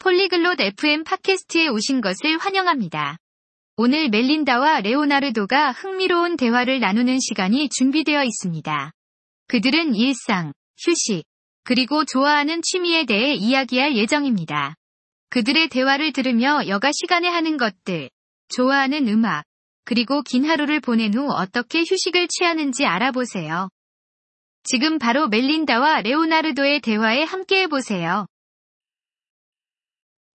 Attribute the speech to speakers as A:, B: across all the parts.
A: 폴리글롯 FM 팟캐스트에 오신 것을 환영합니다. 오늘 멜린다와 레오나르도가 흥미로운 대화를 나누는 시간이 준비되어 있습니다. 그들은 일상, 휴식, 그리고 좋아하는 취미에 대해 이야기할 예정입니다. 그들의 대화를 들으며 여가 시간에 하는 것들, 좋아하는 음악, 그리고 긴 하루를 보낸 후 어떻게 휴식을 취하는지 알아보세요. 지금 바로 멜린다와 레오나르도의 대화에 함께 해 보세요.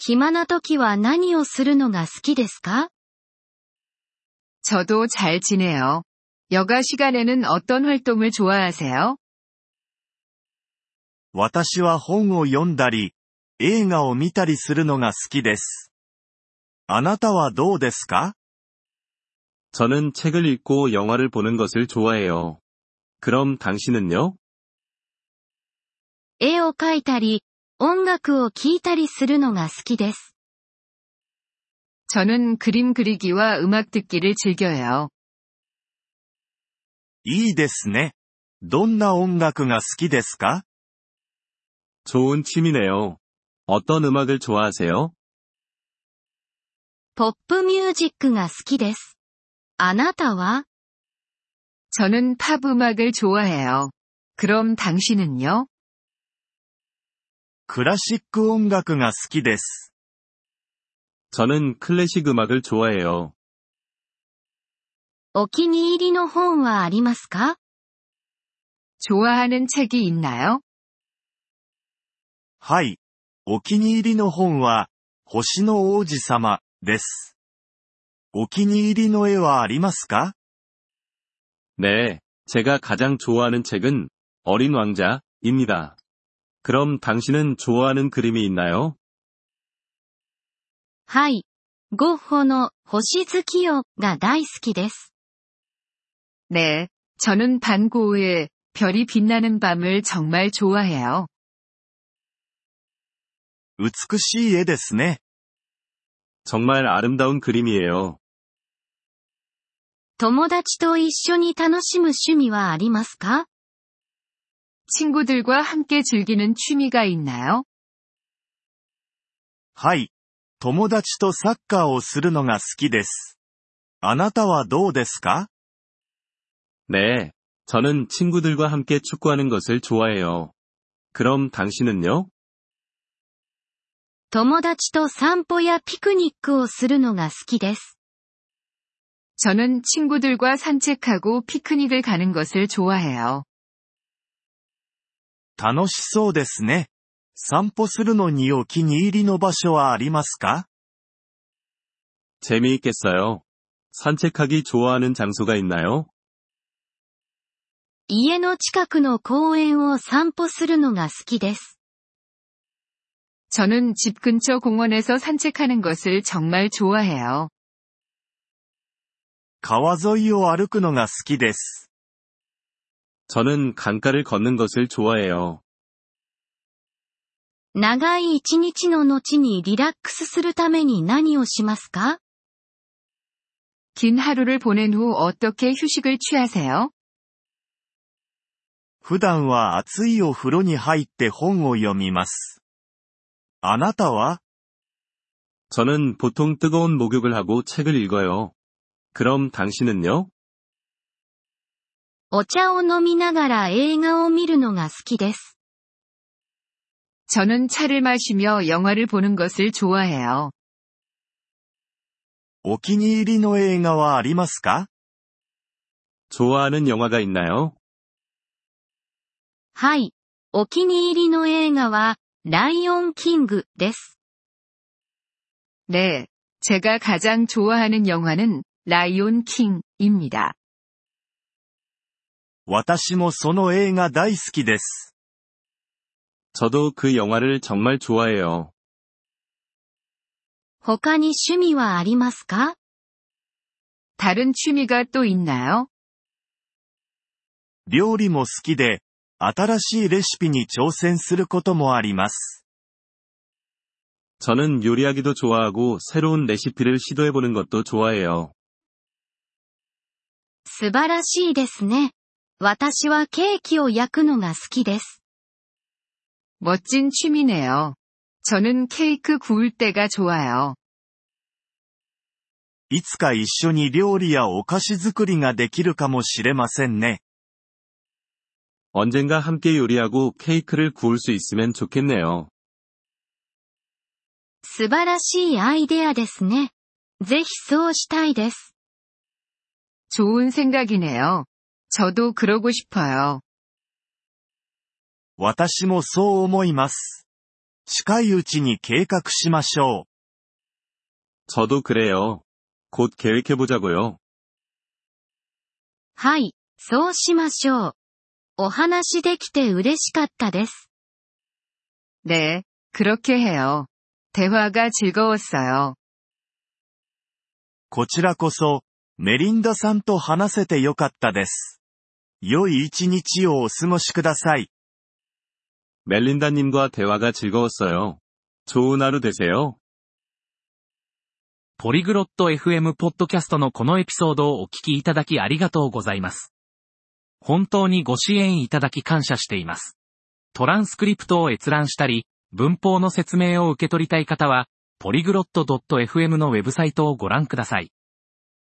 B: 暇な時は何をするのが好きですか
A: 저도 잘 지내요. 여가 시간에는 어떤 활동을 좋아하세요?
C: 私は本を読んだり、映画を見たりするのが好きです。あなたはどうですか
D: 저는 책을 읽고 영화를 보는 것을 좋아해요. 그럼 당신은요?
B: 絵を描いたり、 音楽を聴いたりするのが好きです。
A: 저는 그림 그리기와 음악 듣기를 즐겨요.
C: いいですね。どんな音楽が好きですか
D: 좋은 취미네요. 어떤 음악을 좋아하세요?
B: ポップミュージックが好きです。あなたは
A: 저는 팝 음악을 좋아해요. 그럼 당신은요?
C: クラシック音楽が好きです。
D: 저는 클래식 음악을 좋아해요.
B: お気に入りの本はありますか
A: 좋아하는 책이 있나요?
C: はい。お気に入りの本は、星の王子様、です。お気に入りの絵はありますか
D: 네, 제가 가장 좋아하는 책은 어린 왕자입니다. 그럼 당신은 좋아하는 그림이 있나요?
B: はい。ゴッホの星月夜が大好きです。
A: 네, 저는 반고흐의 별이 빛나는 밤을 정말 좋아해요.
C: 美しい絵ですね。
D: 정말 아름다운 그림이에요.
B: 友達と一緒に楽しむ趣味はありますか
A: 친구들과 함께 즐기는 취미가 있나요?
C: はい。友達とサッカーをするのが好きです。あなたはどうですか
D: 네, 저는 친구들과 함께 축구하는 것을 좋아해요. 그럼 당신은요?
B: 友達と散歩やピクニックをするのが好きです。
A: 저는 친구들과 산책하고 피크닉을 가는 것을 좋아해요.
C: 楽しそうですね。散歩するのにお気に入りの場所はありますか
D: 재미있겠어요. 산책하기 좋아하는 장소가 있나요?
B: 家の近くの公園を散歩するのが好きです。
A: 저는 집 근처 공원에서 산책하는 것을 정말 좋아해요.
C: 川沿いを歩くのが好きです。
D: 저는 강가를 걷는 것을 좋아해요.
B: 長い一日の後にリラックスするために何をしますか
A: 긴 하루를 보낸 후 어떻게 휴식을 취하세요?
C: 普段は暑いお風呂に入って本を読みます。あなたは
D: 저는 보통 뜨거운 목욕을 하고 책을 읽어요. 그럼 당신은요?
B: お茶を飲みながら映画を見るのが好きです。
A: 저는 차를 마시며 영화를 보는 것을 좋아해요.
C: お気に入りの映画はありますか
D: 좋아하는 영화가 있나요?
B: はい。お気に入りの映画は、ライオンキングです。
A: 네, 제가 가장 좋아하는 영화는 라이온 킹입니다.
C: 私もその映画大好きです。
D: 저도 그 영화를 정말 좋아해요.
B: 他に趣味はありますか
A: 다른 취미가 또 있나요?
C: 料理も好きで、新しいレシピに挑戦することもあります。
D: 저는 요리하기도 좋아하고 새로운 레시피를 시도해보는 것도 좋아해요.
B: 素晴らしいですね。 私はケーキを焼くのが好きです。
A: 멋진 취미네요. 저는 케이크 구울 때가 좋아요.
C: いつか一緒に料理やお菓子作りができるかもしれませんね。
D: 언젠가 함께 요리하고 케이크를 구울 수 있으면 좋겠네요.
B: 素晴らしいアイデアですね。ぜひそうしたいです。
A: 좋은 생각이네요. 저도 그러고 싶어요.
C: 私もそう思います。近いうちに計画しましょう。
D: 저도 그래요. 곧 계획해보자고요.
B: はい、そうしましょう。お話できて嬉しかったです。
A: 네, 그렇게 해요. 대화가 즐거웠어요.
C: こちらこそ、メリンダさんと話せてよかったです。 良い一日をお過ごしください。
D: 멜린다님과 대화가 즐거웠어요. 좋은 하루 되세요.
E: ポリグロット FM ポッドキャストのこのエピソードをお聞きいただきありがとうございます。本当にご支援いただき感謝しています。トランスクリプトを閲覧したり、文法の説明を受け取りたい方は、ポリグロット .fm のウェブサイトをご覧ください。